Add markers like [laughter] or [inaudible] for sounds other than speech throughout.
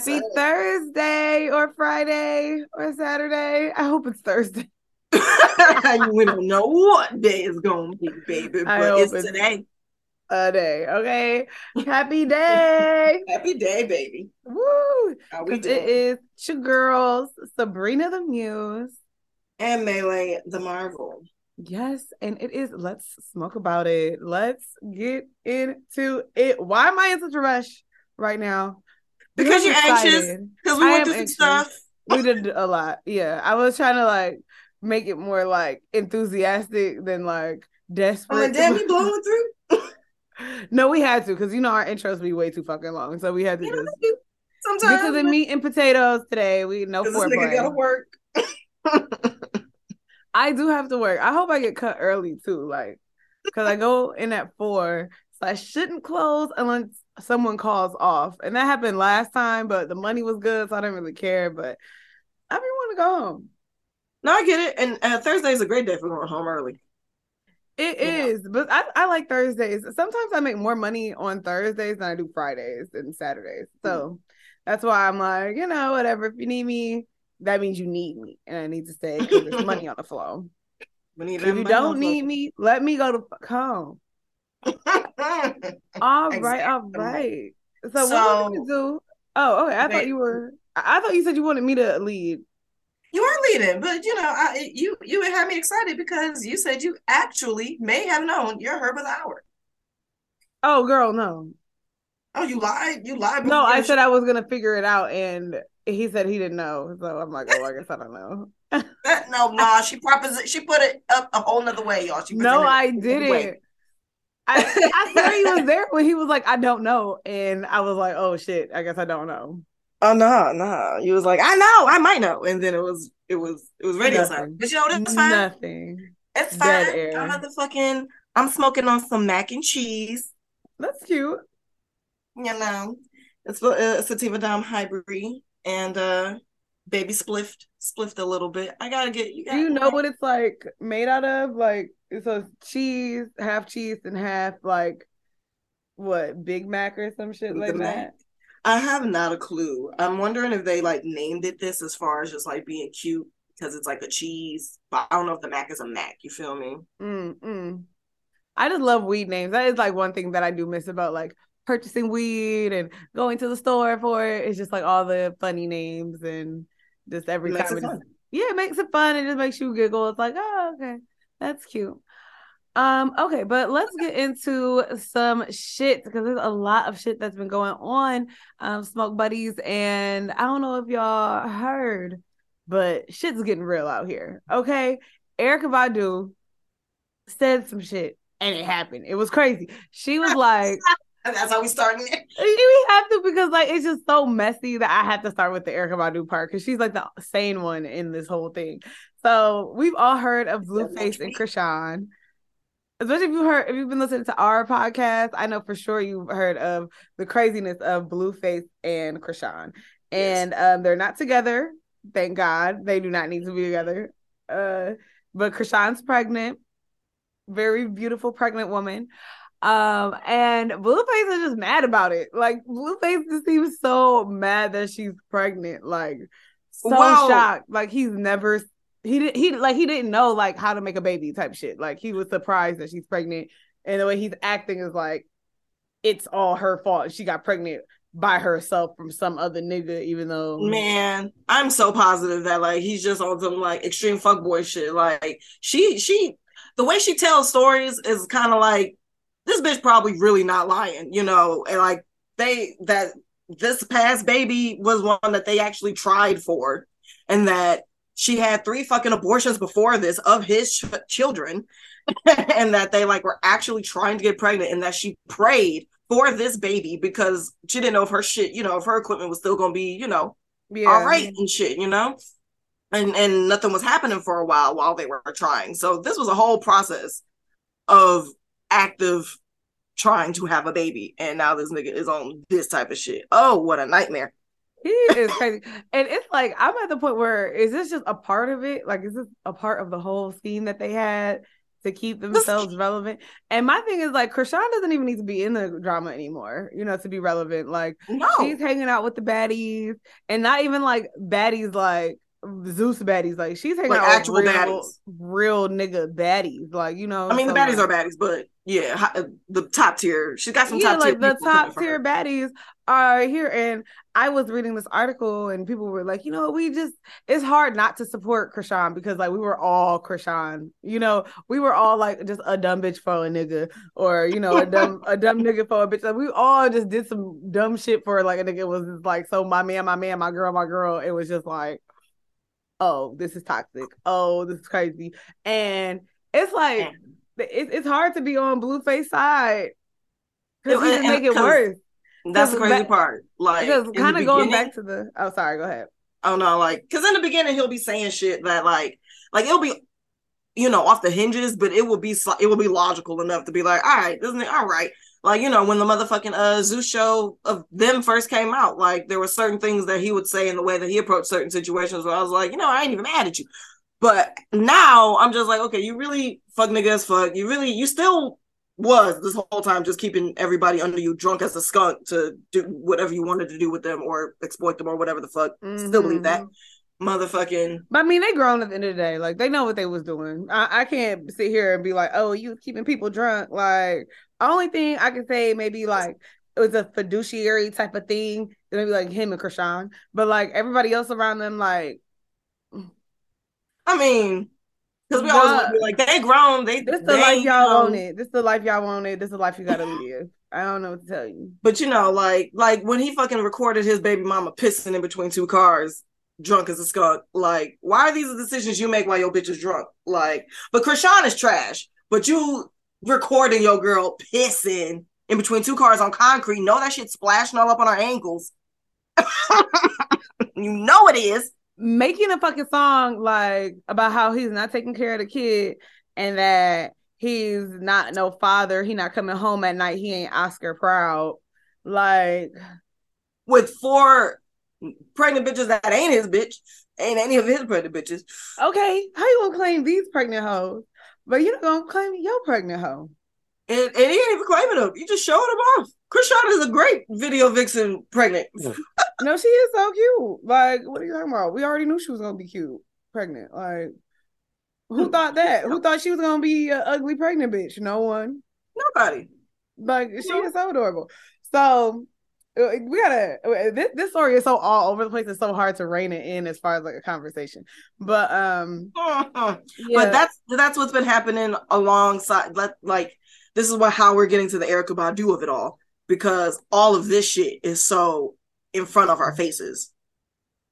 Happy up? Thursday or Friday or Saturday. I hope it's Thursday. [laughs] we don't know what day is gonna be, baby, but it's it's- today. A day. Okay. Happy day. [laughs] Happy day, baby. Woo. How we 'Cause it doing? is your girls, Sabrina the Muse. And Melei the Marvel. Yes, and it is. Let's smoke about it. Let's get into it. Why am I in such a rush right now? Because you're I'm anxious. Because we I went through some anxious. stuff. we did a lot. Yeah, I was trying to like make it more like enthusiastic than like desperate. Like, damn, [laughs] you blowing through? no, we had to because you know our intros be way too fucking long, so we had to You know, just sometimes to the meat and potatoes today. We no this nigga gotta work. [laughs] I do have to work. I hope I get cut early too, like because I go in at four, so I shouldn't close unless someone calls off, and that happened last time. But the money was good, so I didn't really care. But I didn't want to go home. No, I get it. And uh, Thursday is a great day for going home early. It Yeah. is, but I, I like Thursdays. Sometimes I make more money on Thursdays than I do Fridays and Saturdays. So that's why I'm like, you know, whatever. If you need me, that means you need me, and I need to stay because there's [laughs] money on the flow. If you don't need me, let me go to home. [laughs] [laughs] All right, all Exactly. right. So, what So- we gonna do? Oh, okay. I thought you were. I thought you said you wanted me to lead. You are leading, but you know, I you you had me excited because you said you actually may have known your herb of the hour. Oh, girl, no, Oh, you lied. You lied. no. I said I was gonna figure it out, and he said he didn't know. So I'm like, oh, I guess I don't know. That, no, nah, she propos- she put it up a whole nother way, y'all. She [laughs] No, I didn't. I [laughs] I swear he was there when he was like, I don't know, and I was like, oh shit, I guess I don't know. Oh no, no. You was like, I know, I might know, and then it was it was it was radio silence. But you know, it's fine. Nothing. It's fine. I'm motherfucking. I'm smoking on some mac and cheese. That's cute. You know, it's a sativa dom hybrid and uh, baby spliffed spliffed a little bit. I gotta get you. Do you know what it's like made out of? Like so cheese, half cheese and half like what, Big Mac or some shit like that? I have not a clue. I'm wondering if they like named it this as far as just like being cute because it's like a cheese, but I don't know if the mac is a mac. You feel me? Mm, mm. I just love weed names. That is like one thing that I do miss about like purchasing weed and going to the store for it. It's just like all the funny names and just every time. it it fun. just- yeah, it makes it fun. It just makes you giggle. It's like, oh, okay, that's cute. Um, okay, but let's get into some shit because there's a lot of shit that's been going on, um, smoke buddies, and I don't know if y'all heard, but shit's getting real out here. Okay, Erykah Badu said some shit and it happened. It was crazy. She was like, [laughs] that's how we starting [laughs] it. we have to because like it's just so messy that I have to start with the Erykah Badu part because she's like the sane one in this whole thing. So we've all heard of Blueface and Chrisean. Especially if you heard if you've been listening to our podcast, I know for sure you've heard of the craziness of Blueface and Chrisean. And um they're not together. Thank God. They do not need to be together. Uh but Chrisean's pregnant. Very beautiful pregnant woman. Um, and Blueface is just mad about it. Like Blueface just seems so mad that she's pregnant. Like so Wow. shocked. Like he's never he did he like he didn't know like how to make a baby type shit. Like he was surprised that she's pregnant. And the way he's acting is like it's all her fault. She got pregnant by herself from some other nigga, even though Man, I'm so positive that like he's just on some like extreme fuckboy shit. Like she she the way she tells stories is kind of like this bitch probably really not lying, you know, and like they that this past baby was one that they actually tried for and that she had three fucking abortions before this of his ch- children [laughs] and that they like were actually trying to get pregnant and that she prayed for this baby because she didn't know if her shit, you know, if her equipment was still gonna be, you know, yeah. all right and shit, you know? And and nothing was happening for a while while they were trying. So this was a whole process of active trying to have a baby. And now this nigga is on this type of shit. Oh, what a nightmare. He is crazy. and it's like I'm at the point where is this just a part of it? Like, is this a part of the whole scheme that they had to keep [laughs] themselves relevant? And my thing is like Chrisean doesn't even need to be in the drama anymore, you know, to be relevant. Like No. she's hanging out with the baddies and not even like baddies like Zeus baddies. Like she's hanging Like out actual with real, baddies. real nigga baddies. Like, you know, I mean, the baddies like- are baddies, but yeah, uh, the top tier. She's got some yeah, top tier. like the top tier baddies are here. And I was reading this article, and people were like, you know, we just it's hard not to support Chrisean because like we were all Chrisean, you know, we were all like just a dumb bitch for a nigga, or you know, a dumb a dumb [laughs] nigga for a bitch. Like we all just did some dumb shit for like a nigga. It was just like so my man, my man, my girl, my girl. It was just like, oh, this is toxic. Oh, this is crazy, and it's like it, it's hard to be on Blueface side because he just make it worse. That's the crazy back- part. Like, kind of going back to the oh sorry, go ahead. Oh no, like because in the beginning he'll be saying shit that like like it'll be you know off the hinges, but it will be it will be logical enough to be like, all right, isn't it all right? Like you know when the motherfucking uh Zeus show of them first came out, like there were certain things that he would say in the way that he approached certain situations where I was like, you know, I ain't even mad at you. But now I'm just like, okay, you really fuck nigga as fuck. You really you still was this whole time just keeping everybody under you drunk as a skunk to do whatever you wanted to do with them or exploit them or whatever the fuck. Still believe that. Motherfucking But I mean, they grown at the end of the day. Like they know what they was doing. I, I can't sit here and be like, oh, you keeping people drunk. Like only thing I can say maybe like it was a fiduciary type of thing. Maybe like him and Chrisean. But like everybody else around them, like I mean, because we always be like, they grown, they this is the life y'all know, wanted. This is the life y'all wanted. This the life you gotta live. I don't know what to tell you. But you know, like like when he fucking recorded his baby mama pissing in between two cars, drunk as a skunk. Like, why are these the decisions you make while your bitch is drunk? Like, but Chrisean is trash. But you recording your girl pissing in between two cars on concrete, know that shit splashing all up on her ankles. [laughs] you know it is. making a fucking song like about how he's not taking care of the kid and that he's not no father, he not coming home at night, he ain't Oscar proud. Like With four pregnant bitches that ain't his bitch, ain't any of his pregnant bitches. okay, how you gonna claim these pregnant hoes? But you not gonna claim your pregnant hoe. And, and he ain't even claiming them. You just showing them off. Chris Chrisean is a great video vixen pregnant. [laughs] No, she is so cute. Like, what are you talking about? We already knew she was gonna be cute, pregnant. Like, who hmm. thought that? Who thought she was gonna be an ugly pregnant bitch? No one. Nobody. Like she No. is so adorable. So we gotta. This, this story is so all over the place. It's so hard to rein it in as far as like a conversation. But um, [laughs] yeah, But that's that's what's been happening alongside like like this is what how we're getting to the Erykah Badu of it all because all of this shit is so in front of our faces.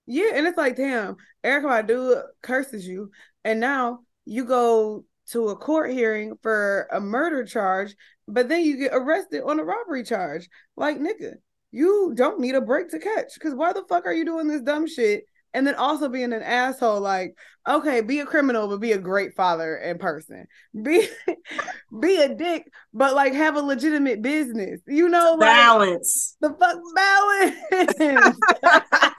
yeah, and it's like, damn, Erykah Badu curses you, and now you go to a court hearing for a murder charge, but then you get arrested on a robbery charge. Like, nigga, you don't need a break to catch. Because why the fuck are you doing this dumb shit? And then also being an asshole, like, okay, be a criminal, but be a great father and person. Be [laughs] be a dick, but like have a legitimate business. You know, like Balance. the fuck balance.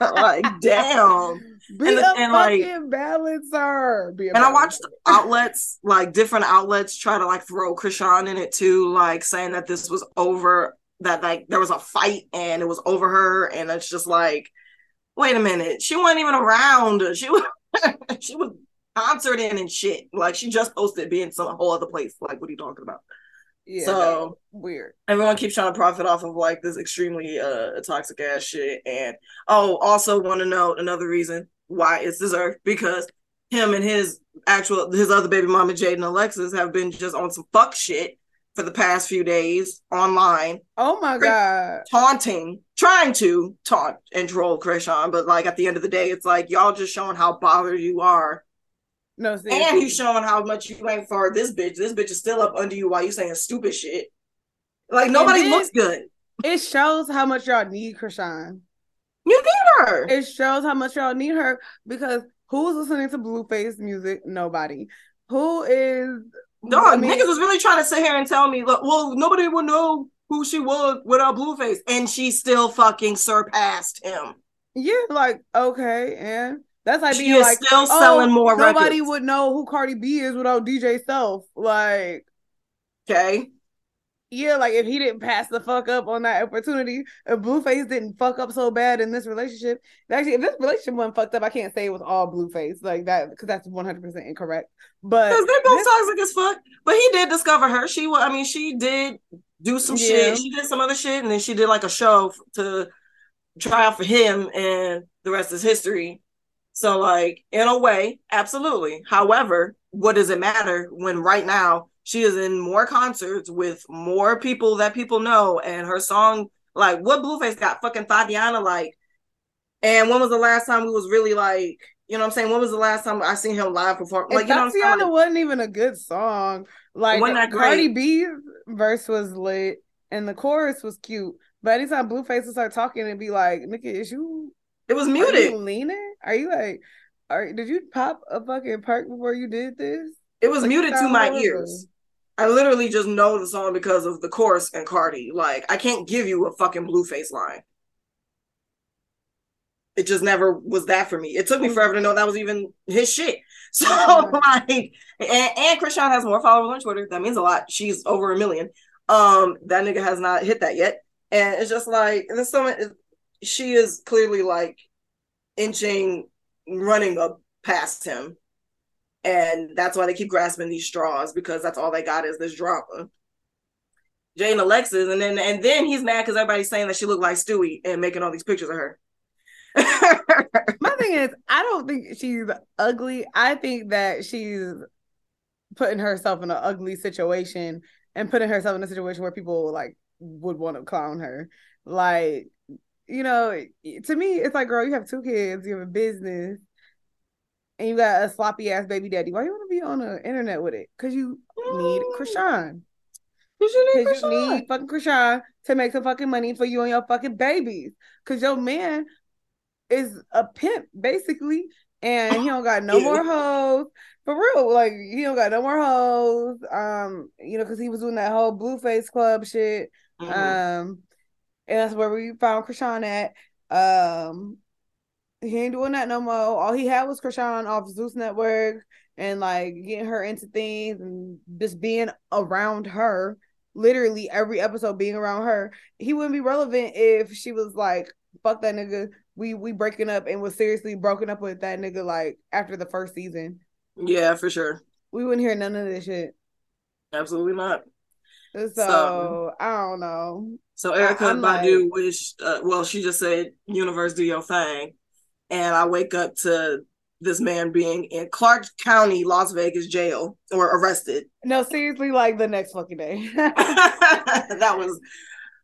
[laughs] like damn. Be And a and, like- fucking balancer. Be a And I watched outlets, like different outlets, try to like throw Chrisean in it too, like saying that this was over, that like there was a fight and it was over her, and it's just like, wait a minute, she wasn't even around. She was [laughs] she was concerting and shit. Like she just posted being some whole other place. Like, what are you talking about? Yeah, so- weird. Everyone keeps trying to profit off of like this extremely uh toxic ass shit. And oh, also want to note another reason why it's deserved because him and his actual his other baby mama Jaidyn Alexis have been just on some fuck shit for the past few days online, Oh my god. taunting, trying to taunt and troll Chrisean, but like at the end of the day, it's like y'all just showing how bothered you are. No, And seriously. he's showing how much you ain't for this bitch. This bitch is still up under you while you saying stupid shit. Like nobody then- looks good. it shows how much y'all need Chrisean. You need her. It shows how much y'all need her because who's listening to Blueface music? Nobody. Who is Dog, I mean- niggas was really trying to sit here and tell me, look, well, nobody would know who she was without Blueface, and she still fucking surpassed him. Yeah, like okay, and that's like She being is like still oh, selling more Nobody records. would know who Cardi B is without DJ Self. Like, Okay. Yeah, like if he didn't pass the fuck up on that opportunity, if Blueface didn't fuck up so bad in this relationship, actually, if this relationship wasn't fucked up, I can't say it was all Blueface like that because that's one hundred percent incorrect. But Because they're both this- toxic as fuck. But he did discover her. She wa- I mean, she did do some Yeah. shit. She did some other shit, and then she did like a show to try out for him, and the rest is history. So, like, in a way, absolutely. However, what does it matter when right now she is in more concerts with more people that people know, and her song, like, what Blueface got fucking Thotiana, like, and when was the last time we was really like, you know what I'm saying? When was the last time I seen him live perform? And Like, you know what I'm? Thotiana Like, wasn't even a good song. Like Cardi. B's verse was lit and the chorus was cute. But anytime Blueface would start talking and be like, Nigga, is you it was are muted. you leaning? Are you like are did you pop a fucking perk before you did this? It was Like, muted to my ears. I literally just know the song because of the chorus and Cardi. Like, I can't give you a fucking Blueface line. It just never was that for me. It took me forever to know that was even his shit. [laughs] So, like, and, and Chrisean has more followers on Twitter. That means a lot. She's over a million. Um, that nigga has not hit that yet. And it's just like there's so she is clearly like inching, running up past him and that's why they keep grasping these straws because that's all they got is this drama. Jaidyn Alexis, and then and then he's mad because everybody's saying that she looked like Stewie and making all these pictures of her. [laughs] My thing is, I don't think she's ugly. I think that she's putting herself in an ugly situation and putting herself in a situation where people like would want to clown her. Like, you know, to me, it's like, girl, you have two kids, you have a business, and you got a sloppy ass baby daddy. Why you want to be on the internet with it? Because you need Chrisean. Because you need Because you Chrisean. need fucking Chrisean to make some fucking money for you and your fucking babies. Because your man is a pimp, basically. And he don't got no Yeah. more hoes. For real. Like, he don't got no more hoes. Um, you know, because he was doing that whole Blueface Club shit. Mhm. Um, and that's where we found Chrisean at. Um, he ain't doing that no more. All he had was Chrisean off Zeus Network and like getting her into things and just being around her. Literally every episode being around her. He wouldn't be relevant if she was like, "Fuck that nigga." We we breaking up and was seriously broken up with that nigga like after the first season. yeah, for sure. We wouldn't hear none of this shit. Absolutely not. So, So- I don't know. So Erykah I'm Badu like- wished, uh, well, she just said, "Universe, do your thing," and I wake up to this man being in Clark County, Las Vegas jail or arrested. No, seriously, like the next fucking day. [laughs] [laughs] that was,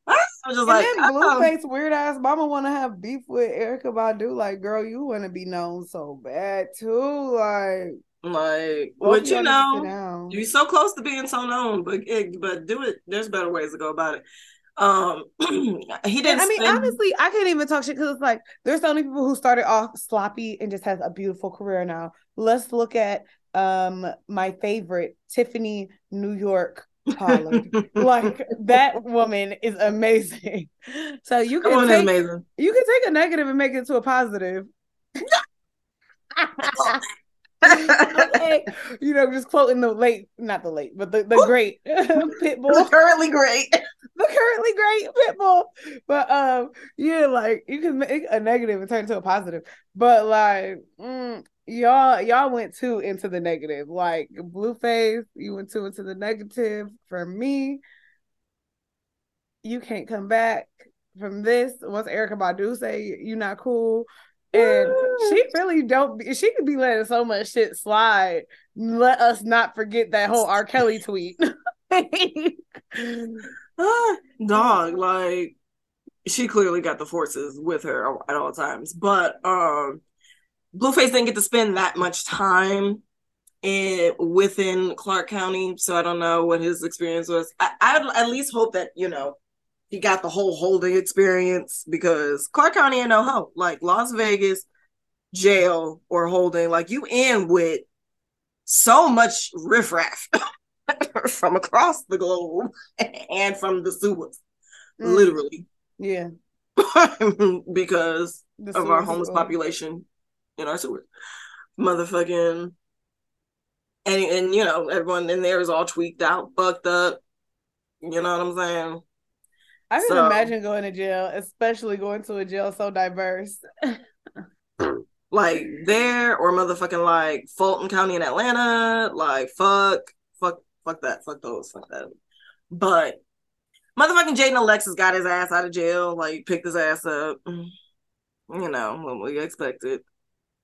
I was just And like, then. Blueface weird ass mama want to have beef with Erykah Badu. Like, girl, you want to be known so bad too. Like, like, but you y'all need to sit know, you're so close to being so known, but it, but do it. There's better ways to go about it. Um, [clears throat] he didn't. And I mean, spend- honestly, I can't even talk shit because it's like there's so many people who started off sloppy and just has a beautiful career now. Let's look at um my favorite Tiffany New York Pollard. [laughs] like that woman is amazing. So you can take amazing. you can take a negative and make it to a positive. [laughs] okay. You know, just quoting the late, not the late, but the, the great [laughs] Pitbull, Currently great. The currently great Pitbull. But um, yeah, like you can make a negative and turn into a positive. But like, mm, y'all, y'all went too into the negative. Like Blueface, you went too into the negative. For me, you can't come back from this once Erykah Badu say you're not cool. And she really don't. Be, she could be letting so much shit slide. Let us not forget that whole R. Kelly tweet. [laughs] Ah, [gasps] dog, like she clearly got the forces with her at all times. But um Blueface didn't get to spend that much time in within Clark County, so I don't know what his experience was. I, I'd at least hope that you know he got the whole holding experience because Clark County ain't no hoe. Like Las Vegas jail or holding, like you in with so much riffraff [laughs] [laughs] from across the globe [laughs] and from the sewers, Mm, literally. yeah. [laughs] because the of our homeless population in our sewers. Motherfucking and and you know everyone in there is all tweaked out, fucked up. You know what I'm saying? I can so, imagine going to jail, especially going to a jail so diverse. like there or motherfucking like Fulton County in Atlanta. Like fuck, fuck, fuck that, fuck those, fuck that. But motherfucking Jaidyn Alexis got his ass out of jail, like picked his ass up. You know what we expected.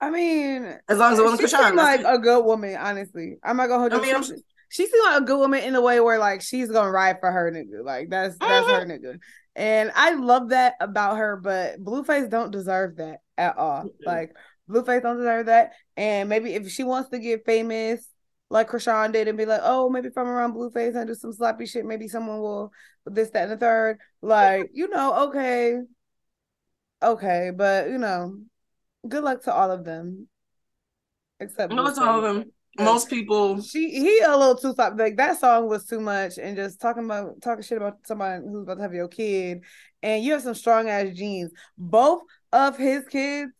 I mean, as long as it wasn't Chrisean, like it. a good woman. Honestly, I'm not gonna hold you. I mean, she, she seems like a good woman in the way where like she's gonna ride for her nigga. Like that's that's mm-hmm. her nigga. And I love that about her, but Blueface don't deserve that at all. Mm-hmm. Like Blueface don't deserve that. And maybe if she wants to get famous, like Chrisean did, and be like, oh, maybe if I'm around Blueface and do some sloppy shit, maybe someone will this, that, and the third. Like, you know, okay. Okay, but you know, good luck to all of them. Except no, to all of them. Most people she he a little too soft. Like that song was too much and just talking about talking shit about somebody who's about to have your kid. And you have some strong ass genes. Both of his kids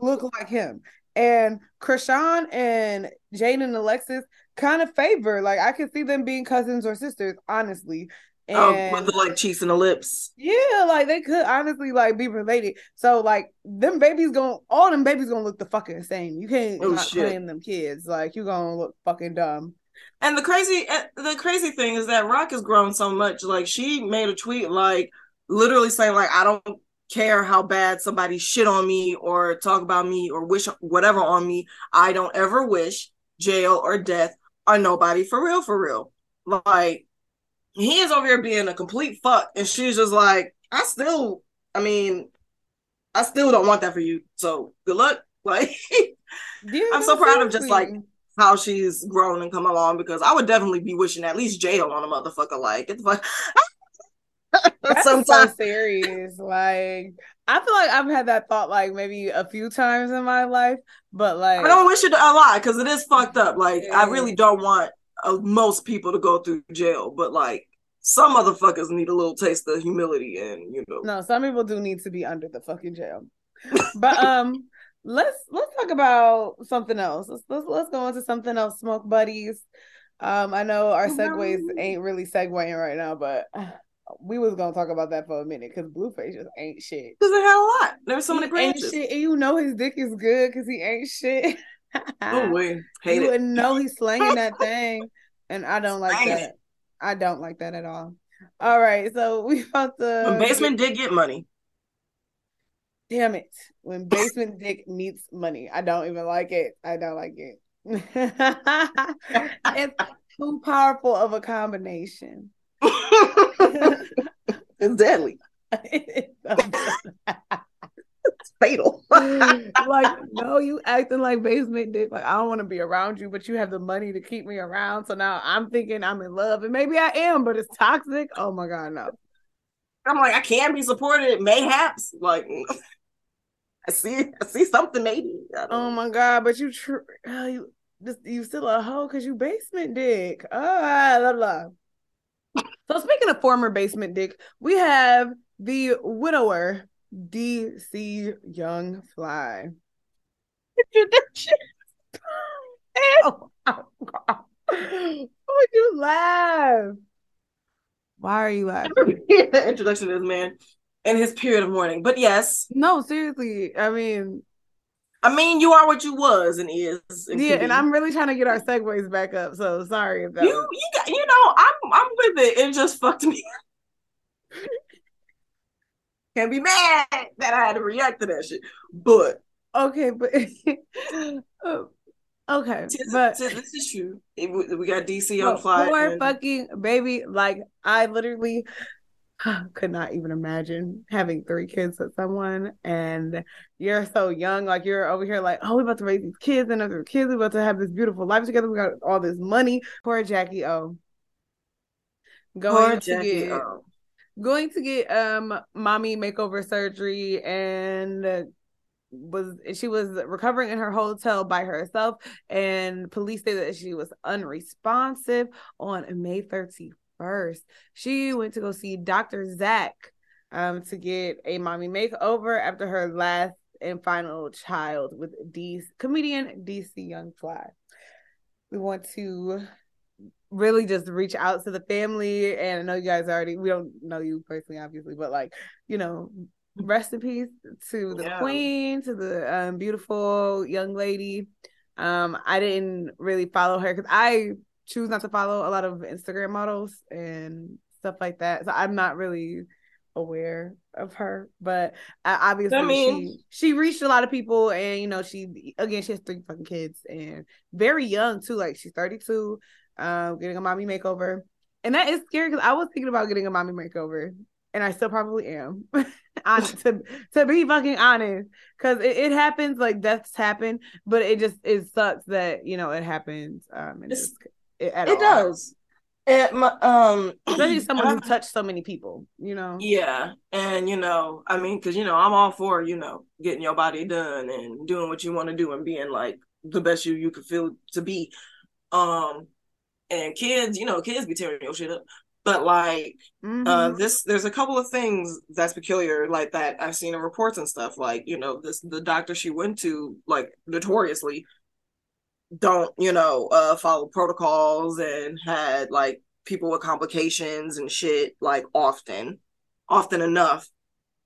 look like him. And Chrisean and Jaidyn Alexis kind of favor. Like I could see them being cousins or sisters, honestly. And, oh, with the like cheeks and the lips. Yeah, like they could honestly like be related. So like them babies going all them babies gonna look the fucking same. You can't oh, not claim them kids. Like you gonna look fucking dumb. And the crazy eh, the crazy thing is that Rock has grown so much. Like she made a tweet like literally saying like I don't care how bad somebody shit on me or talk about me or wish whatever on me. I don't ever wish jail or death on nobody for real, for real. Like he is over here being a complete fuck, and she's just like, I still, I mean, I still don't want that for you. So good luck. [laughs] Like, yeah, I'm so proud of just like how she's grown and come along because I would definitely be wishing at least jail on a motherfucker. Like, it's [laughs] like That's Sometimes. so serious. Like I feel like I've had that thought like maybe a few times in my life, but like I don't wish it a lot because it is fucked up. Like yeah. I really don't want uh, most people to go through jail, but like some motherfuckers need a little taste of humility and you know. No, some people do need to be under the fucking jail. but um [laughs] let's let's talk about something else. Let's let's, let's go into something else, smoke buddies. Um, I know our segues ain't really segueing right now, but we was gonna talk about that for a minute because Blueface just ain't shit. Because they had a lot. There's so he many branches. Shit, and you know his dick is good because he ain't shit. oh wait, [laughs] hate you it. wouldn't know he's slinging that thing, and I don't like Slang that. It. I don't like that at all. All right, so we about to. When basement did get money. Damn it! When basement dick meets money, I don't even like it. I don't like it. [laughs] it's too powerful of a combination. [laughs] [laughs] it's deadly. [laughs] it's fatal. [laughs] like, no, you acting like basement dick. Like, I don't want to be around you, but you have the money to keep me around. So now I'm thinking I'm in love, and maybe I am, but it's toxic. Oh my god, no. I'm like, I can be supported, mayhaps. Like, I see, I see something maybe. Oh my god, but you, tr- uh, you, just you still a hoe because you basement dick. Oh, blah blah. So speaking of former basement dick, we have the widower DC Young Fly. Introduction. oh, oh, would oh, you laugh? Why are you laughing? The introduction to this man in his period of mourning. But yes. No, seriously. I mean, I mean, you are what you was and is. And yeah, and I'm really trying to get our segues back up. So sorry about. You, was... you, got, you know, I'm, I'm with it. It just fucked me. [laughs] Can't be mad that I had to react to that shit, but okay, but [laughs] oh, okay, tis, but tis, this is true. We got DC Young Fly. Poor and... fucking baby, like I literally [sighs] could not even imagine having three kids with someone and you're so young like you're over here like oh we're about to raise these kids and other kids we're about to have this beautiful life together we got all this money. Poor jackie o. Going poor to jackie get o. going to get um mommy makeover surgery and was she was recovering in her hotel by herself and police say that she was unresponsive on may 13th first. She went to go see Dr. Zach um, to get a mommy makeover after her last and final child with D comedian DC Young Fly. We want to really just reach out to the family and I know you guys already we don't know you personally obviously but like you know rest in peace to the yeah. queen to the um, beautiful young lady um I didn't really follow her cuz I choose not to follow a lot of Instagram models and stuff like that so I'm not really aware of her but obviously I mean, she she reached a lot of people and you know she again she has three fucking kids and very young too like she's 32 um, getting a mommy makeover. And that is scary because I was thinking about getting a mommy makeover, and I still probably am. [laughs] [laughs] to to be fucking honest, because it, it, happens like deaths happen, but it just it sucks that you know it happens. Um, and it, it does. It, um, [clears throat] especially someone who touched so many people, you know. Yeah, and you know, I mean, because you know, I'm all for you know getting your body done and doing what you want to do and being like the best you you could feel to be. Um, and kids, you know, kids be tearing your shit up. But like uh, mm-hmm. uh this there's a couple of things that's peculiar like that I've seen in reports and stuff. Like, you know, this the doctor she went to, like notoriously don't, you know, uh follow protocols and had like people with complications and shit like often, often enough.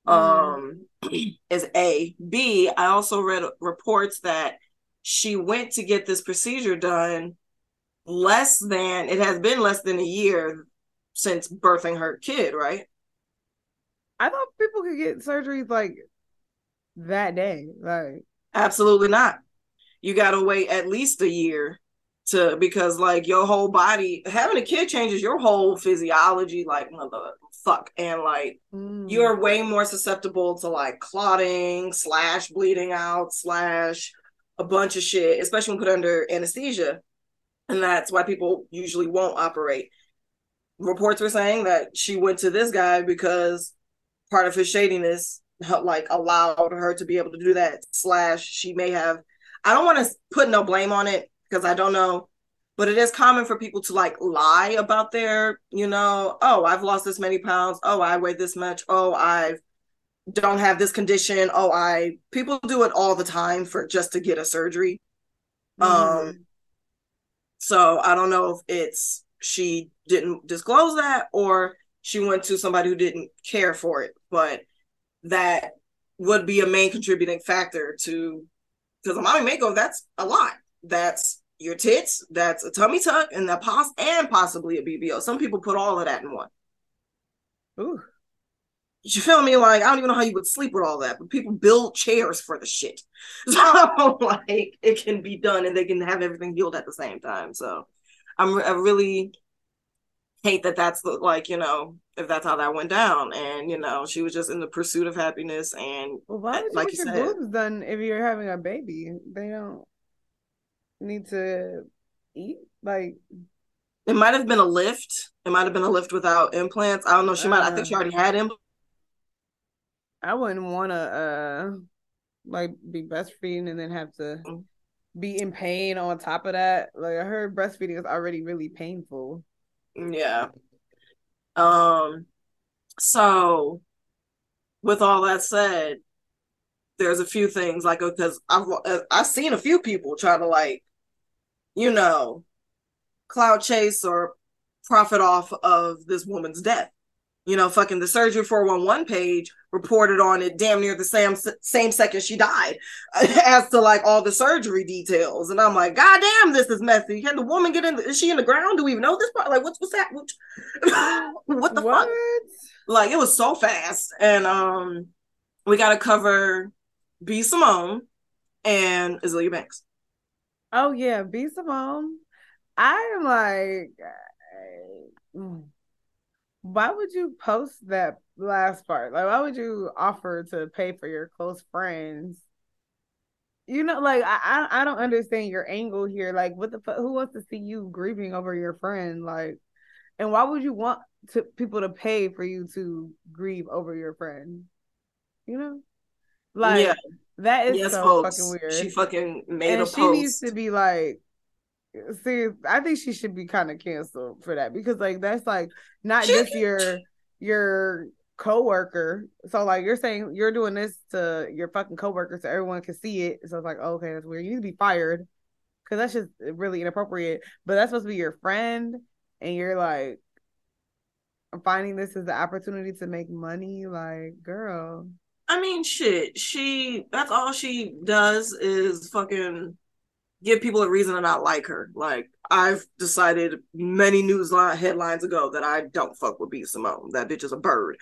Mm. Um [clears throat] is A. B, I also read reports that she went to get this procedure done less than it has been less than a year since birthing her kid, right? I thought people could get surgeries like that day. Like absolutely not. You gotta wait at least a year to because like your whole body having a kid changes your whole physiology like mother fuck and like mm. you're way more susceptible to like clotting slash bleeding out slash a bunch of shit especially when put under anesthesia and that's why people usually won't operate. Reports were saying that she went to this guy because part of his shadiness like allowed her to be able to do that. Slash, she may have. I don't want to put no blame on it because I don't know, but it is common for people to like lie about their, you know, oh, I've lost this many pounds. Oh, I weigh this much. Oh, I've don't have this condition. Oh, I people do it all the time for just to get a surgery. Mm-hmm. Um so I don't know if it's she didn't disclose that or she went to somebody who didn't care for it, but that would be a main contributing factor to because a mommy makeover that's a lot. That's your tits, that's a tummy tuck, and that pos and possibly a BBL. Some people put all of that in one. Ooh you feel me? Like I don't even know how you would sleep with all that, but people build chairs for the shit. [laughs] So like it can be done, and they can have everything healed at the same time. So I'm I really hate that that's the, like you know if that's how that went down, and you know she was just in the pursuit of happiness, and well, why would like you, your said, boobs done if you're having a baby? They don't need to eat like it might have been a lift. It might have been a lift without implants. I don't know. She might. I think she already had implants I wouldn't want to uh like be breastfeeding and then have to mm. be in pain on top of that. Like I heard breastfeeding is already really painful. Yeah. Um so with all that said, there's a few things like because I've uh, I've seen a few people try to like, you know, clout chase or profit off of this woman's death you know, fucking the surgery 411 page reported on it damn near the same same second she died [laughs] as to like all the surgery details. And I'm like, God damn, this is messy. Can the woman get in? The, is she in the ground? Do we even know this part? Like, what's what's that? What, [laughs] what the what? fuck? Like, it was so fast. And um, we got to cover B Simone and Azealia Banks. Oh yeah, B Simone. I'm like. Mm why would you post that last part? Like, why would you offer to pay for your close friends? You know, like I I don't understand your angle here. Like, what the fuck? Who wants to see you grieving over your friend? Like, and why would you want to people to pay for you to grieve over your friend? You know, like yeah. that is yes, so folks. fucking weird. She fucking made and a she post. needs to be like see, I think she should be kind of canceled for that because like that's like not she, just your your coworker. So like you're saying you're doing this to your fucking coworker so everyone can see it. So it's like, oh, okay, that's weird. You need to be fired. Cause that's just really inappropriate. But that's supposed to be your friend, and you're like finding this as the opportunity to make money. Like, girl. I mean, shit. She that's all she does is fucking give people a reason to not like her. Like I've decided many news line headlines ago that I don't fuck with B Simone. That bitch is a bird.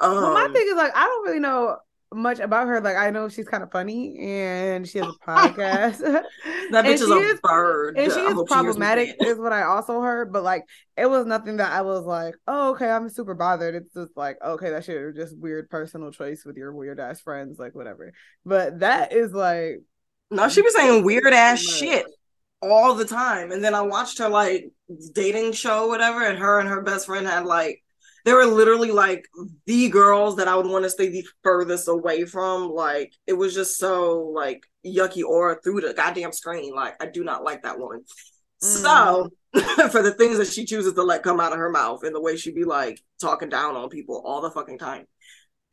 Um, well, my um, thing is like I don't really know much about her. Like I know she's kind of funny and she has a podcast. [laughs] that bitch is a is, bird. And she is problematic, is what I also heard. But like it was nothing that I was like, oh okay, I'm super bothered. It's just like okay, that shit just weird personal choice with your weird ass friends, like whatever. But that is like no, she was saying weird ass shit all the time. And then I watched her like dating show, whatever, and her and her best friend had like they were literally like the girls that I would want to stay the furthest away from. Like it was just so like yucky aura through the goddamn screen. Like I do not like that woman. Mm. So [laughs] for the things that she chooses to let come out of her mouth and the way she be like talking down on people all the fucking time.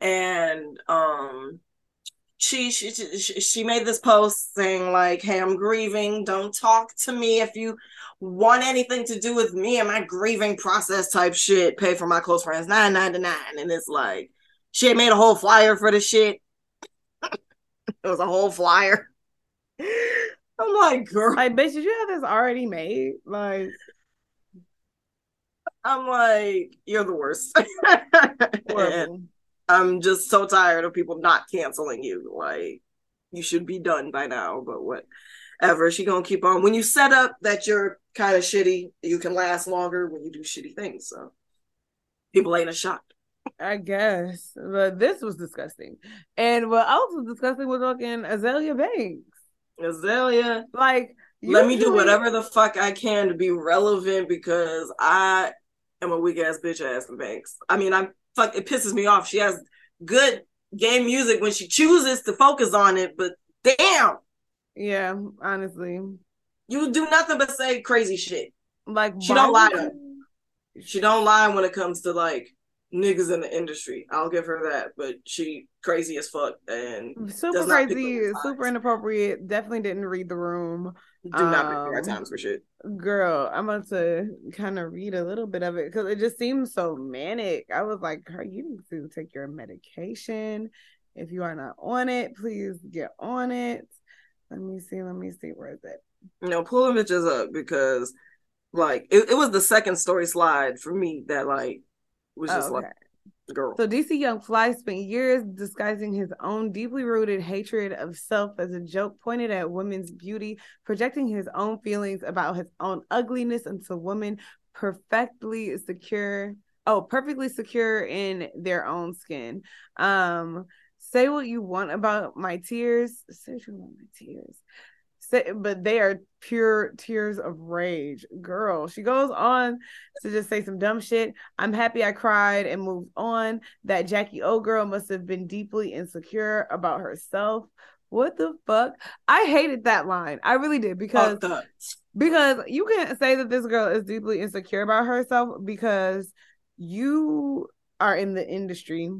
And um she, she she made this post saying like hey i'm grieving. Don't talk to me if you want anything to do with me and my grieving process type shit. Pay for my close friends. 9.99 and it's like she had made a whole flyer for the shit. [laughs] It was a whole flyer. [laughs] I'm like girl. Like bitch did you have this already made? Like i'm like you're the worst [laughs] I'm just so tired of people not canceling you. Like you should be done by now, but whatever. She gonna keep on. When you set up that you're kind of shitty, you can last longer when you do shitty things. So people ain't a shocked. I guess, but this was disgusting. And what else was disgusting was fucking Azealia Banks. Azealia, like, let me do whatever the fuck I can to be relevant because I am a weak ass bitch ass Banks. I mean, I'm fuck it pisses me off. She has good game music when she chooses to focus on it, but damn. Yeah, honestly. You do nothing but say crazy shit. Like she don't lie. She don't lie when it comes to like niggas in the industry. I'll give her that, but she crazy as fuck and super crazy, super inappropriate. Definitely didn't read the room. Do not um, pick times for shit. Girl, I'm about to kind of read a little bit of it because it just seems so manic. I was like, her, you need to take your medication. If you are not on it, please get on it. Let me see. Let me see. Where is it? You know, pull up because like it, it was the second story slide for me that like was just oh, okay. like girl. So DC Young Fly spent years disguising his own deeply rooted hatred of self as a joke pointed at women's beauty, projecting his own feelings about his own ugliness into women perfectly secure. Oh, perfectly secure in their own skin. Um, say what you want about my tears. Say what you want my tears but they are pure tears of rage. Girl, she goes on to just say some dumb shit. I'm happy I cried and moved on. That Jackie O girl must have been deeply insecure about herself. What the fuck? I hated that line. I really did because because you can't say that this girl is deeply insecure about herself because you are in the industry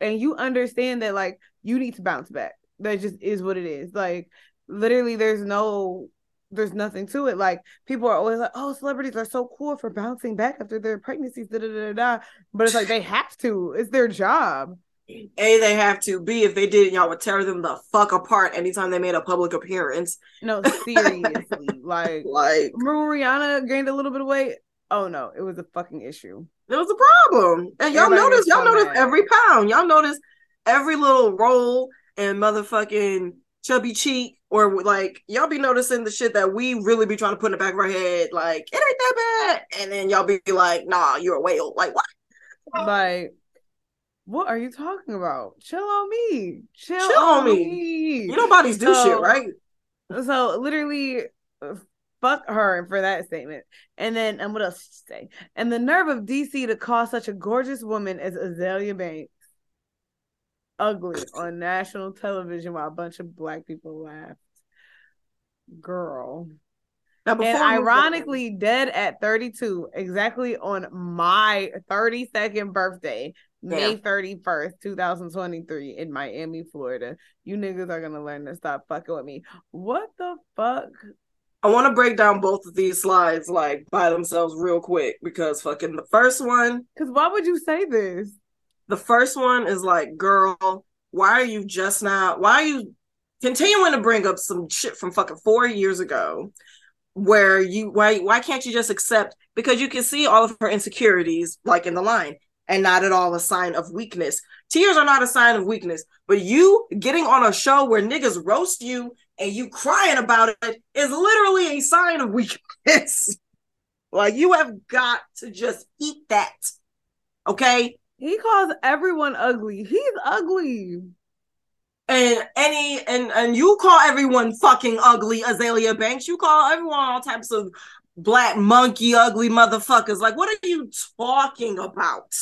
and you understand that like you need to bounce back. That just is what it is. Like literally there's no there's nothing to it. Like people are always like, "Oh, celebrities are so cool for bouncing back after their pregnancies." Da, da, da, da. But it's like they have to. It's their job. A, they have to. B, if they didn't, y'all would tear them the fuck apart anytime they made a public appearance. No, [laughs] seriously. like, like remember Rihanna gained a little bit of weight? Oh no, it was a fucking issue. It was a problem. And y'all Everybody notice, y'all so notice mad. every pound. Y'all notice every little roll and motherfucking chubby cheek or like y'all be noticing the shit that we really be trying to put in the back of our head, like it ain't that bad, and then y'all be like, "Nah, you're a whale." Like what? Like, what are you talking about? Chill on me. Chill, Chill on, me. me. You know bodies do so, shit, right? So literally, uh, fuck her for that statement. And then, and what else did she say? And the nerve of DC to call such a gorgeous woman as Azealia Banks ugly on national television while a bunch of black people laughed. Girl. and ironically, dead at 32, exactly on my 32nd birthday, May 31st, 2023 in Miami, Florida. You niggas are gonna learn to stop fucking with me. What the fuck? I want to break down both of these slides like by themselves real quick because fucking the first one. Because why would you say this? The first one is like, girl, why are you just now? Why are you continuing to bring up some shit from fucking four years ago? Where you why why can't you just accept because you can see all of her insecurities like in the line and not at all a sign of weakness. Tears are not a sign of weakness, but you getting on a show where niggas roast you and you crying about it is literally a sign of weakness. [laughs] like you have got to just eat that. Okay? He calls everyone ugly. He's ugly. And any and and you call everyone fucking ugly, Azealia Banks. You call everyone all types of black monkey ugly motherfuckers. Like, what are you talking about?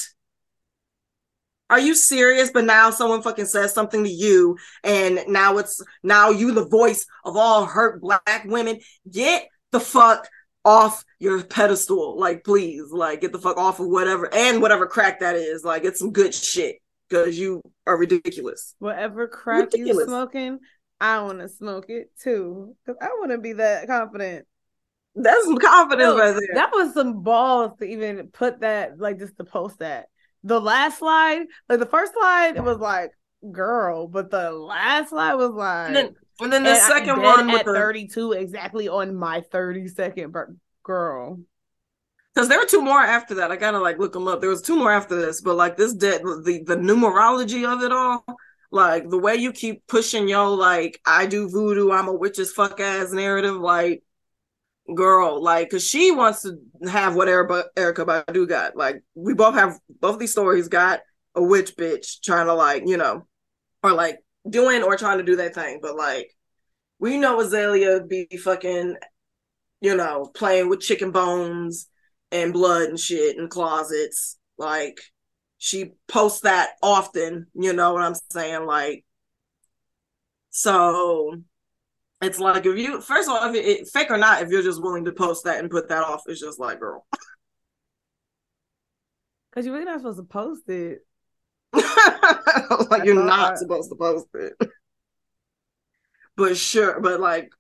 Are you serious? But now someone fucking says something to you, and now it's now you the voice of all hurt black women. Get the fuck off your pedestal. Like, please, like get the fuck off of whatever and whatever crack that is. Like, get some good shit. Because you are ridiculous. Whatever crack you're smoking, I want to smoke it too. Because I want to be that confident. That's some confidence right there. That was some balls to even put that, like, just to post that. The last slide, like the first slide, it was like, girl, but the last slide was like, and then, the and second one at the... 32, exactly on my 30 second girl. Because there were two more after that. I gotta like look them up. There was two more after this, but like this dead the the numerology of it all, like the way you keep pushing yo like I do voodoo, I'm a witch's fuck ass narrative, like girl, like, cause she wants to have what Erica, Erykah Badu got. Like, we both have both these stories got a witch bitch trying to like, you know, or like doing or trying to do that thing. But like, we know Azealia be fucking, you know, playing with chicken bones and blood and shit in closets. Like, she posts that often. You know what I'm saying? Like, so it's like if you first of all, if it, it, fake or not, if you're just willing to post that and put that off, it's just like, girl. [laughs] Because you're really not supposed to post it. [laughs] like you're not supposed to post it. but sure, but like,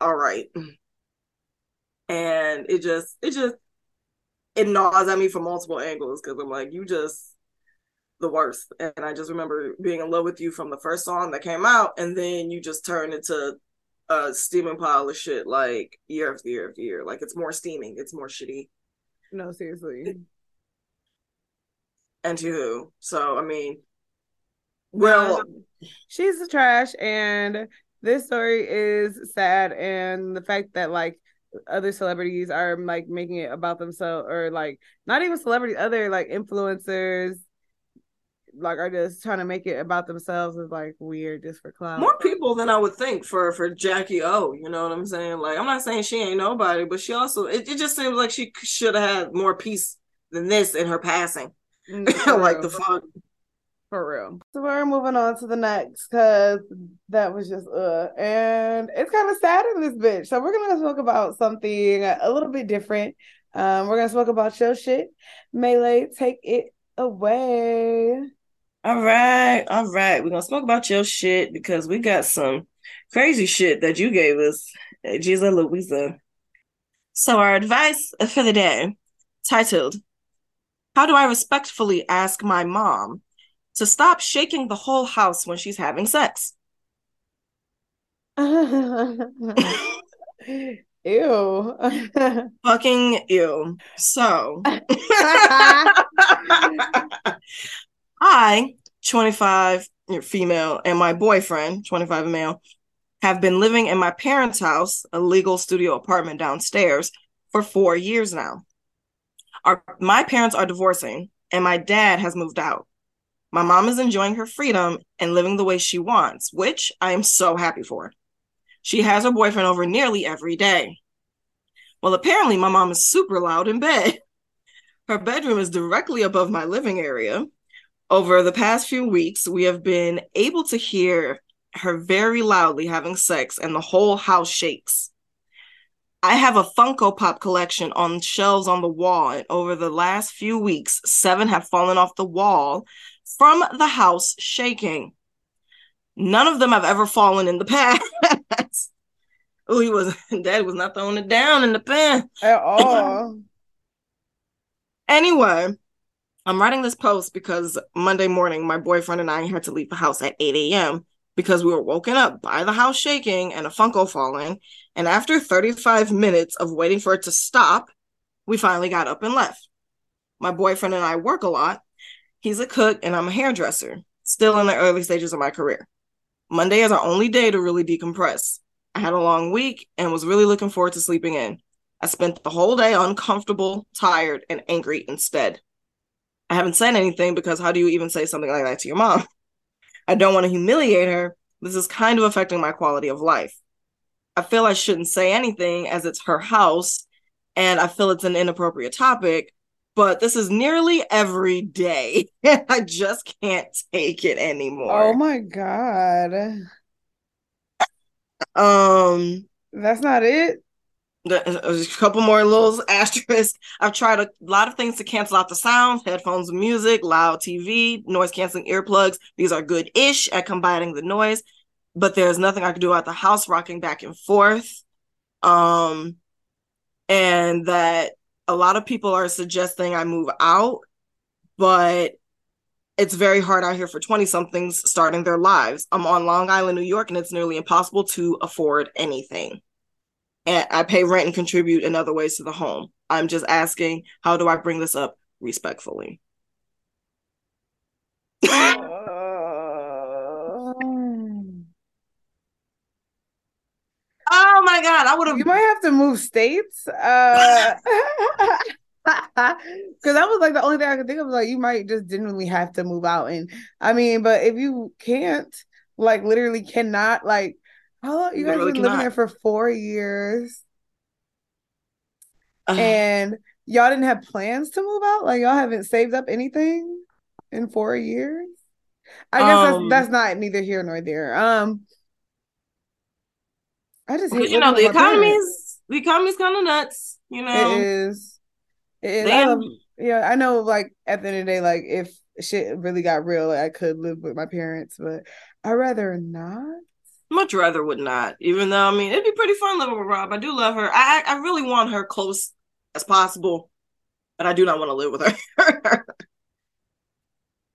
all right. And it just, it just, it gnaws at me from multiple angles because I'm like, you just the worst. And I just remember being in love with you from the first song that came out, and then you just turned into a steaming pile of shit like year after year after year. Like it's more steaming, it's more shitty. No, seriously. And to who? So I mean, well, she's the trash, and this story is sad, and the fact that like other celebrities are like making it about themselves or like not even celebrities other like influencers like are just trying to make it about themselves is like weird just for clout. More people than I would think for for Jackie O. You know what I'm saying? Like I'm not saying she ain't nobody, but she also it, it just seems like she should have had more peace than this in her passing. [laughs] Like the fuck. For real. So we're moving on to the next because that was just uh and it's kind of sad in this bitch. So we're gonna talk about something a little bit different. Um, we're gonna talk about your shit. Melei, take it away. All right, all right. We're gonna smoke about your shit because we got some crazy shit that you gave us, Jesus Louisa. So our advice for the day, titled How do I respectfully ask my mom to stop shaking the whole house when she's having sex? [laughs] Ew. [laughs] Fucking ew. So [laughs] I, 25 female, and my boyfriend, 25 male, have been living in my parents' house, a legal studio apartment downstairs, for four years now. Our my parents are divorcing, and my dad has moved out. My mom is enjoying her freedom and living the way she wants, which I am so happy for. She has her boyfriend over nearly every day. Well, apparently, my mom is super loud in bed. [laughs] Her bedroom is directly above my living area, over the past few weeks, we have been able to hear her very loudly having sex, and the whole house shakes. I have a Funko Pop collection on shelves on the wall, and over the last few weeks, seven have fallen off the wall from the house shaking. None of them have ever fallen in the past. [laughs] oh, he was [laughs] dad was not throwing it down in the pen at all. [laughs] anyway, I'm writing this post because Monday morning my boyfriend and I had to leave the house at 8 a.m. because we were woken up by the house shaking and a Funko falling. And after 35 minutes of waiting for it to stop, we finally got up and left. My boyfriend and I work a lot. He's a cook and I'm a hairdresser, still in the early stages of my career. Monday is our only day to really decompress. I had a long week and was really looking forward to sleeping in. I spent the whole day uncomfortable, tired, and angry instead. I haven't said anything because how do you even say something like that to your mom? I don't want to humiliate her. This is kind of affecting my quality of life. I feel I shouldn't say anything as it's her house and I feel it's an inappropriate topic, but this is nearly every day. [laughs] I just can't take it anymore. Oh my god. Um that's not it. There's a couple more little [laughs] asterisks. I've tried a lot of things to cancel out the sound, headphones, music, loud TV, noise canceling earplugs. These are good ish at combating the noise, but there's nothing I can do about the house rocking back and forth. Um, and that a lot of people are suggesting I move out, but it's very hard out here for 20 somethings starting their lives. I'm on Long Island, New York, and it's nearly impossible to afford anything. And I pay rent and contribute in other ways to the home. I'm just asking, how do I bring this up respectfully? [laughs] Oh my god, I would have. You might have to move states. Uh, [laughs] because that was like the only thing I could think of. Like you might just genuinely have to move out, and I mean, but if you can't, like, literally cannot, like, how long you guys really been living there for four years, uh, and y'all didn't have plans to move out? Like y'all haven't saved up anything in four years? I guess um, that's that's not neither here nor there. Um I just hate you know the economy's the economy's kind of nuts. You know, it is. It is. I love, yeah, I know. Like at the end of the day, like if shit really got real, like, I could live with my parents, but I'd rather not. Much rather would not. Even though I mean, it'd be pretty fun living with Rob. I do love her. I I really want her close as possible, but I do not want to live with her.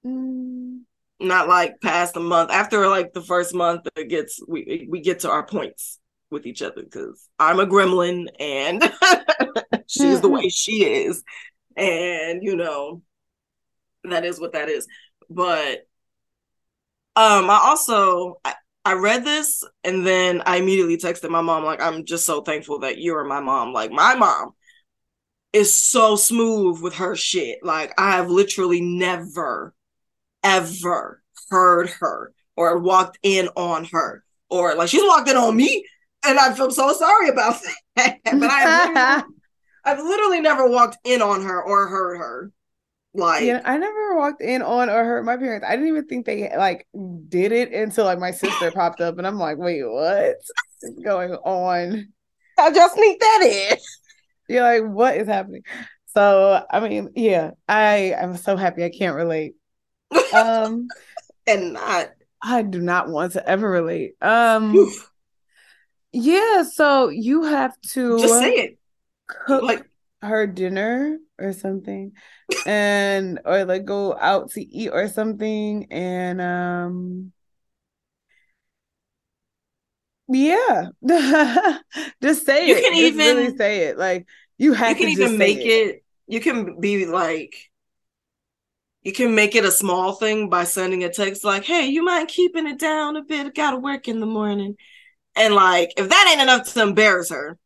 mm. Not like past a month. After like the first month, it gets we we get to our points with each other because I'm a gremlin and [laughs] she's the way she is. And, you know, that is what that is. But um I also I, I read this and then I immediately texted my mom, like, I'm just so thankful that you're my mom. Like, my mom is so smooth with her shit. Like, I have literally never, ever heard her or walked in on her or like she's walked in on me and I feel so sorry about [laughs] that. but I [laughs] I've literally never walked in on her or heard her. Like yeah, I never walked in on or heard my parents. I didn't even think they like did it until like my sister popped up, and I'm like, wait, what is going on? I just need that in. You're like, what is happening? So I mean, yeah, I I'm so happy I can't relate. Um, [laughs] and not. I do not want to ever relate. Um. Oof yeah, so you have to just say it. Cook like her dinner or something, and or like go out to eat or something, and um, yeah, [laughs] just say it. you it. can just even really say it. Like you have. You can even make it. it. You can be like you can make it a small thing by sending a text like, "Hey, you mind keeping it down a bit? I gotta work in the morning." And like, if that ain't enough to embarrass her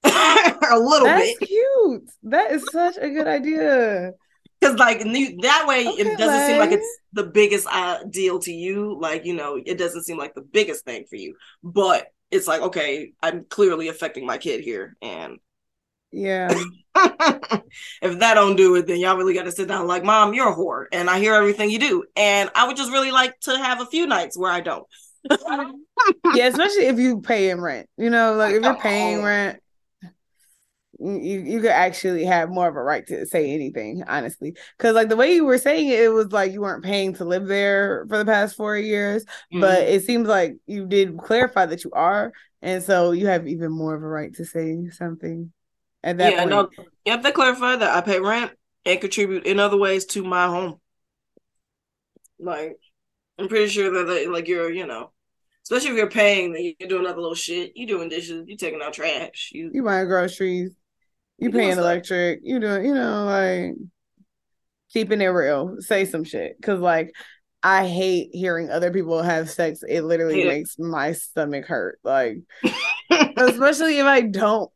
[laughs] a little That's bit, cute. That is such a good idea. Because like that way, okay, it doesn't seem like it's the biggest uh, deal to you. Like you know, it doesn't seem like the biggest thing for you, but it's like okay, I'm clearly affecting my kid here, and yeah. [laughs] if that don't do it, then y'all really got to sit down. Like, mom, you're a whore, and I hear everything you do, and I would just really like to have a few nights where I don't yeah, especially if you pay in rent. You know, like if you're paying rent. You you could actually have more of a right to say anything, honestly. Because like the way you were saying it, it was like you weren't paying to live there for the past four years, mm-hmm. but it seems like you did clarify that you are, and so you have even more of a right to say something. At that yeah, point. no, you have to clarify that I pay rent and contribute in other ways to my home. Like, I'm pretty sure that they, like you're, you know, especially if you're paying, you're doing other little shit. You doing dishes, you taking out trash, you you buying groceries, you, paying electric, you doing, you know, like keeping it real. Say some shit, because like I hate hearing other people have sex. It literally yeah. makes my stomach hurt. Like, [laughs] especially if I don't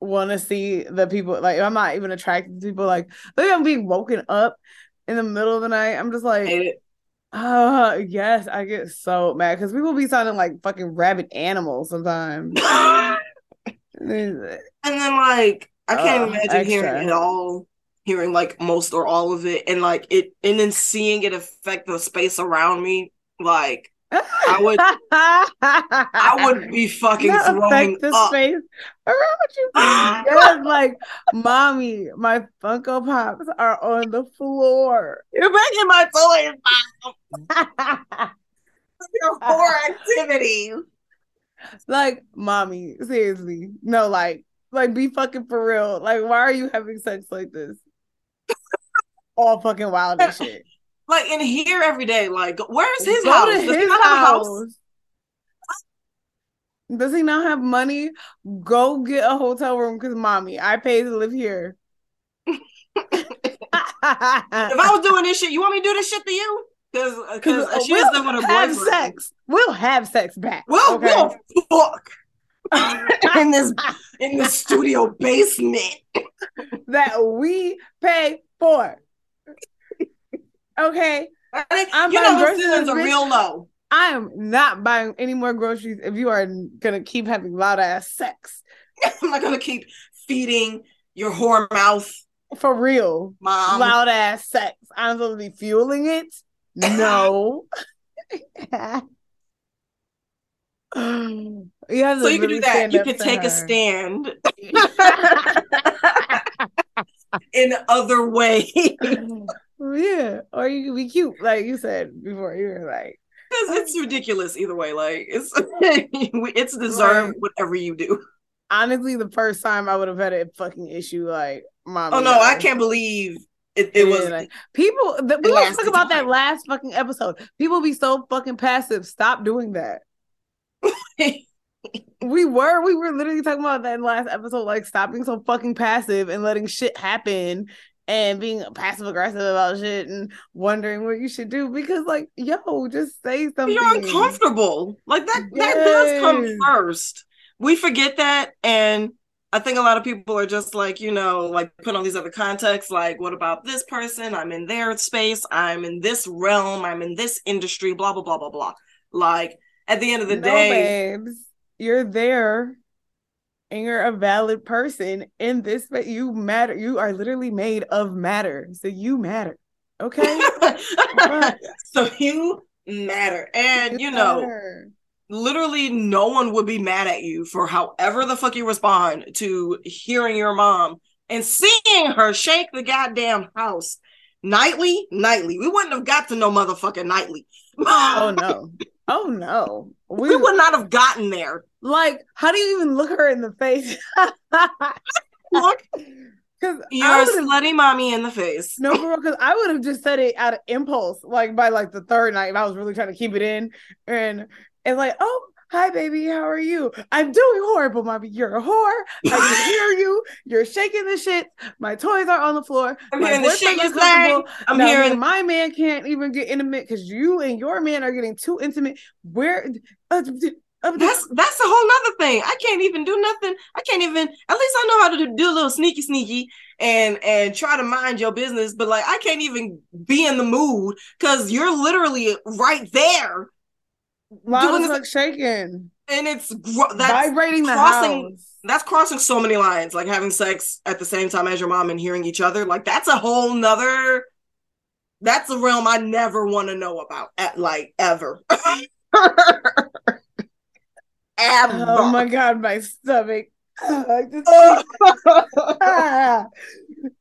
want to see the people. Like, I'm not even attracted to people. Like, maybe I'm being woken up in the middle of the night. I'm just like, uh, yes, I get so mad because people be sounding like fucking rabid animals sometimes. [laughs] and then like I can't uh, imagine extra. hearing it all, hearing like most or all of it, and like it, and then seeing it affect the space around me. Like I would, I would be [laughs] fucking Not throwing the up. space around you. [laughs] yes, like, mommy, my Funko Pops are on the floor. You're making my toys. [laughs] Your poor activity. Like, mommy, seriously, no, like, like, be fucking for real. Like, why are you having sex like this? All fucking wild and shit [laughs] like in here every day. Like, where's his Go house? Does his he not have a house? Does he not have money? Go get a hotel room because mommy, I pay to live here. [laughs] if I was doing this shit, you want me to do this shit to you? Because because she we'll with have boyfriend. sex. We'll have sex back. We'll okay? we'll fuck in this in the studio basement that we pay for. Okay. I'm you know the ceilings are real low. I am not buying any more groceries if you are gonna keep having loud ass sex. [laughs] I'm not gonna keep feeding your whore mouth. For real. Mom. Loud ass sex. I'm supposed to be fueling it. [laughs] No. [laughs] you so you can do that. You can take her. a stand [laughs] in other ways. [laughs] Yeah, or you can be cute, like you said before. You were like, because oh. it's ridiculous either way. Like it's [laughs] it's deserved whatever you do. Honestly, the first time I would have had a fucking issue, like mom. Oh no, I can't believe it, it yeah, was like, people. The, we let talk about that last fucking episode. People be so fucking passive. Stop doing that. [laughs] we were we were literally talking about that in last episode like stopping so fucking passive and letting shit happen and being passive aggressive about shit and wondering what you should do because like yo just say something. you're uncomfortable. Like that yes. that does come first. We forget that and i think a lot of people are just like you know like put on these other contexts like what about this person? I'm in their space. I'm in this realm. I'm in this industry blah blah blah blah blah. Like at the end of the no, day babes, you're there and you're a valid person in this but you matter. You are literally made of matter. So you matter okay? [laughs] So you matter. And you, you know matter. literally no one would be mad at you for however the fuck you respond to hearing your mom and seeing her shake the goddamn house nightly nightly. We wouldn't have got to know motherfucking nightly. Oh [laughs] no oh no we, we would not have gotten there like, how do you even look her in the face? [laughs] look, because you're slutty mommy in the face. No, because I would have just said it out of impulse, like by like the third night, if I was really trying to keep it in, and and like, oh, hi baby, how are you? I'm doing horrible, mommy. You're a whore. I can hear you. You're shaking the shit. My toys are on the floor. I'm my hearing the shit you say. I'm now, hearing my man can't even get intimate because you and your man are getting too intimate. Where? Uh, that's that's a whole nother thing. I can't even do nothing. I can't even. At least I know how to do, do a little sneaky, sneaky, and and try to mind your business. But like, I can't even be in the mood because you're literally right there. Doing like shaking, and it's gro- that's vibrating the crossing, house. That's crossing so many lines. Like having sex at the same time as your mom and hearing each other. Like that's a whole nother. That's a realm I never want to know about. At like ever. [laughs] ever. Oh my god, my stomach. this. it [laughs]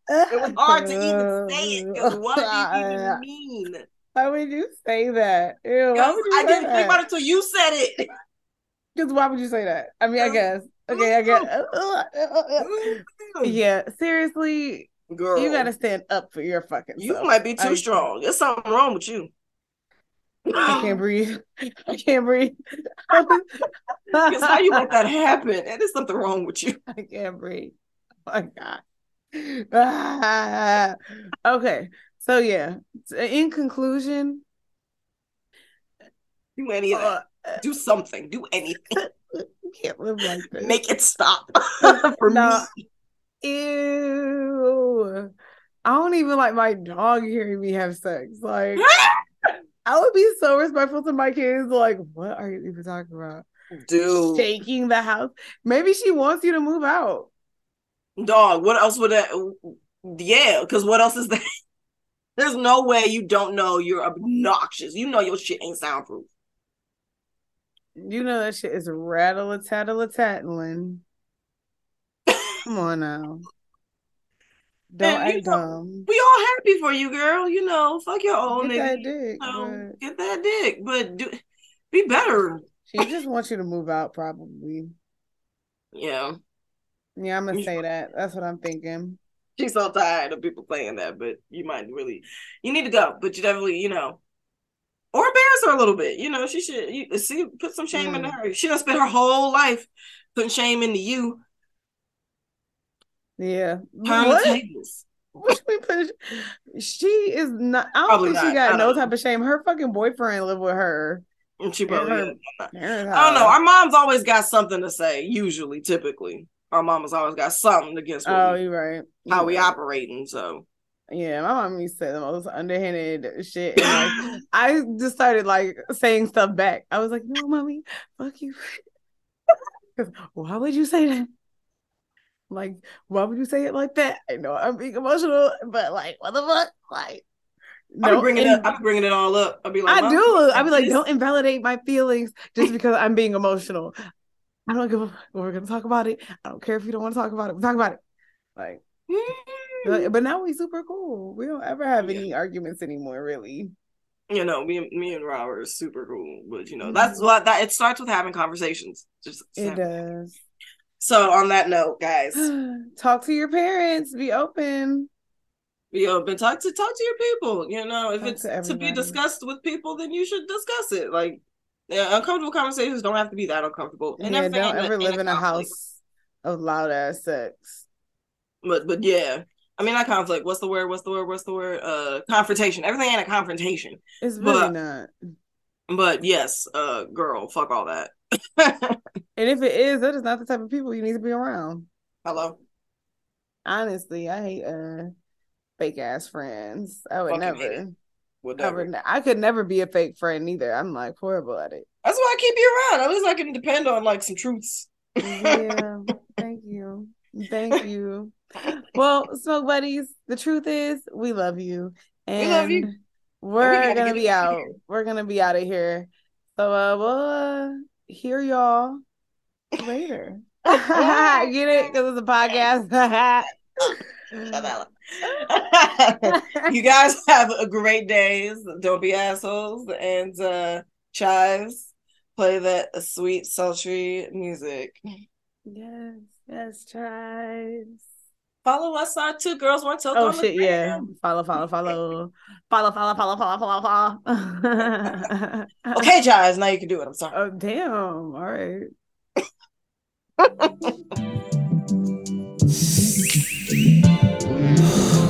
it was hard to even say it. 'cause what do you even [laughs] mean? Why would you say that? Ew, why would you I didn't think about it until you said it. [laughs] Because why would you say that? I mean, I guess. Okay, I guess. Uh, uh, uh, mm-hmm. yeah, seriously, Girl, you gotta stand up for your fucking you self. might be too I- strong. There's something wrong with you. I can't [sighs] breathe. [laughs] I can't breathe. [laughs] Because how you let that happen? And there's something wrong with you. I can't breathe. Oh my god. Okay, so yeah. In conclusion, Do any of that. uh, Do something. Do anything. [laughs] you can't live like this. Make it stop. [laughs] For No. me. Ew. I don't even like my dog hearing me have sex. Like, I would be so respectful to my kids. Like, what are you even talking about? Dude. Shaking the house. Maybe she wants you to move out. Dog, what else would that yeah, because what else is that? There's no way you don't know you're obnoxious. You know your shit ain't soundproof. You know that shit is rattle a tattle a tattling. Come on now. Don't act know- dumb. We all happy for you, girl. You know, fuck your old nigga. Get nigga. that dick. Get that dick, but do be better. She just wants you to move out, probably. Yeah, Yeah, I'm gonna say that. That's what I'm thinking. She's so tired of people saying that, but you might really, you need to go, but you definitely, you know, or embarrass her a little bit. You know, she should you see put some shame into Mm. her. She done spent her whole life putting shame into you. Yeah. What? tables. [laughs] We put? She is not. I don't Probably think not. she got no type of shame. Her fucking boyfriend lived with her. She probably. her I don't know. Our mom's always got something to say. Usually, typically, our mama's always got something against Oh, we- you're right. how You're we right. operating. So Yeah, my mom used to say the most underhanded shit. And like, [laughs] I just started like saying stuff back. I was like, no, mommy, fuck you. [laughs] why would you say that? Like, why would you say it like that? I know I'm being emotional, but like, what the fuck? Like, I be no, bringing and- it. I be bringing it all up. I'll be like, I do. I'll be like, don't invalidate my feelings just because I'm being emotional. I don't give a fuck. we're gonna talk about it. I don't care if you don't want to talk about it. We talk about it. Like, Mm. but, now we super cool. We don't ever have any arguments anymore, really. you know, me, and me and Robert are super cool, but you know, Mhm. that's what that it starts with having conversations. Just It does. so on that note, guys, [sighs] Talk to your parents. Be open. know, been talk to talk to your people. You know, if Talk it's to to, be discussed with people, then you should discuss it. Like, yeah, uncomfortable conversations don't have to be that uncomfortable. And yeah, don't ever live in a house of loud ass sex. But but yeah. I mean, not conflict. What's the word? What's the word? What's the word? Uh, confrontation. Everything ain't a confrontation. It's really But- not. But yes, uh, girl, fuck all that. [laughs] And if it is, that is not the type of people you need to be around. Hello. Honestly, I hate uh fake ass friends. I would Fucking never. Whatever. I could never be a fake friend either. I'm like horrible at it. That's why I keep you around. At least I can depend on like some truths. Yeah. [laughs] Thank you. Thank you. Well, smoke buddies, the truth is we love you. And We love you. we're gotta gonna be out out. here. We're gonna be out of here. So uh we'll uh, hear y'all later. [laughs] [laughs] Get it? Because it's a podcast. [laughs] you guys have a great days. Don't be assholes. And uh chives, play that sweet, sultry music. yes, yes, tries. Follow us on Two Girls One Toke Oh shit, yeah. Follow, follow, follow. Follow, follow, follow, follow, follow, follow. [laughs] Okay, chives, now you can do it. I'm sorry. Oh damn. All right. [laughs] Oh.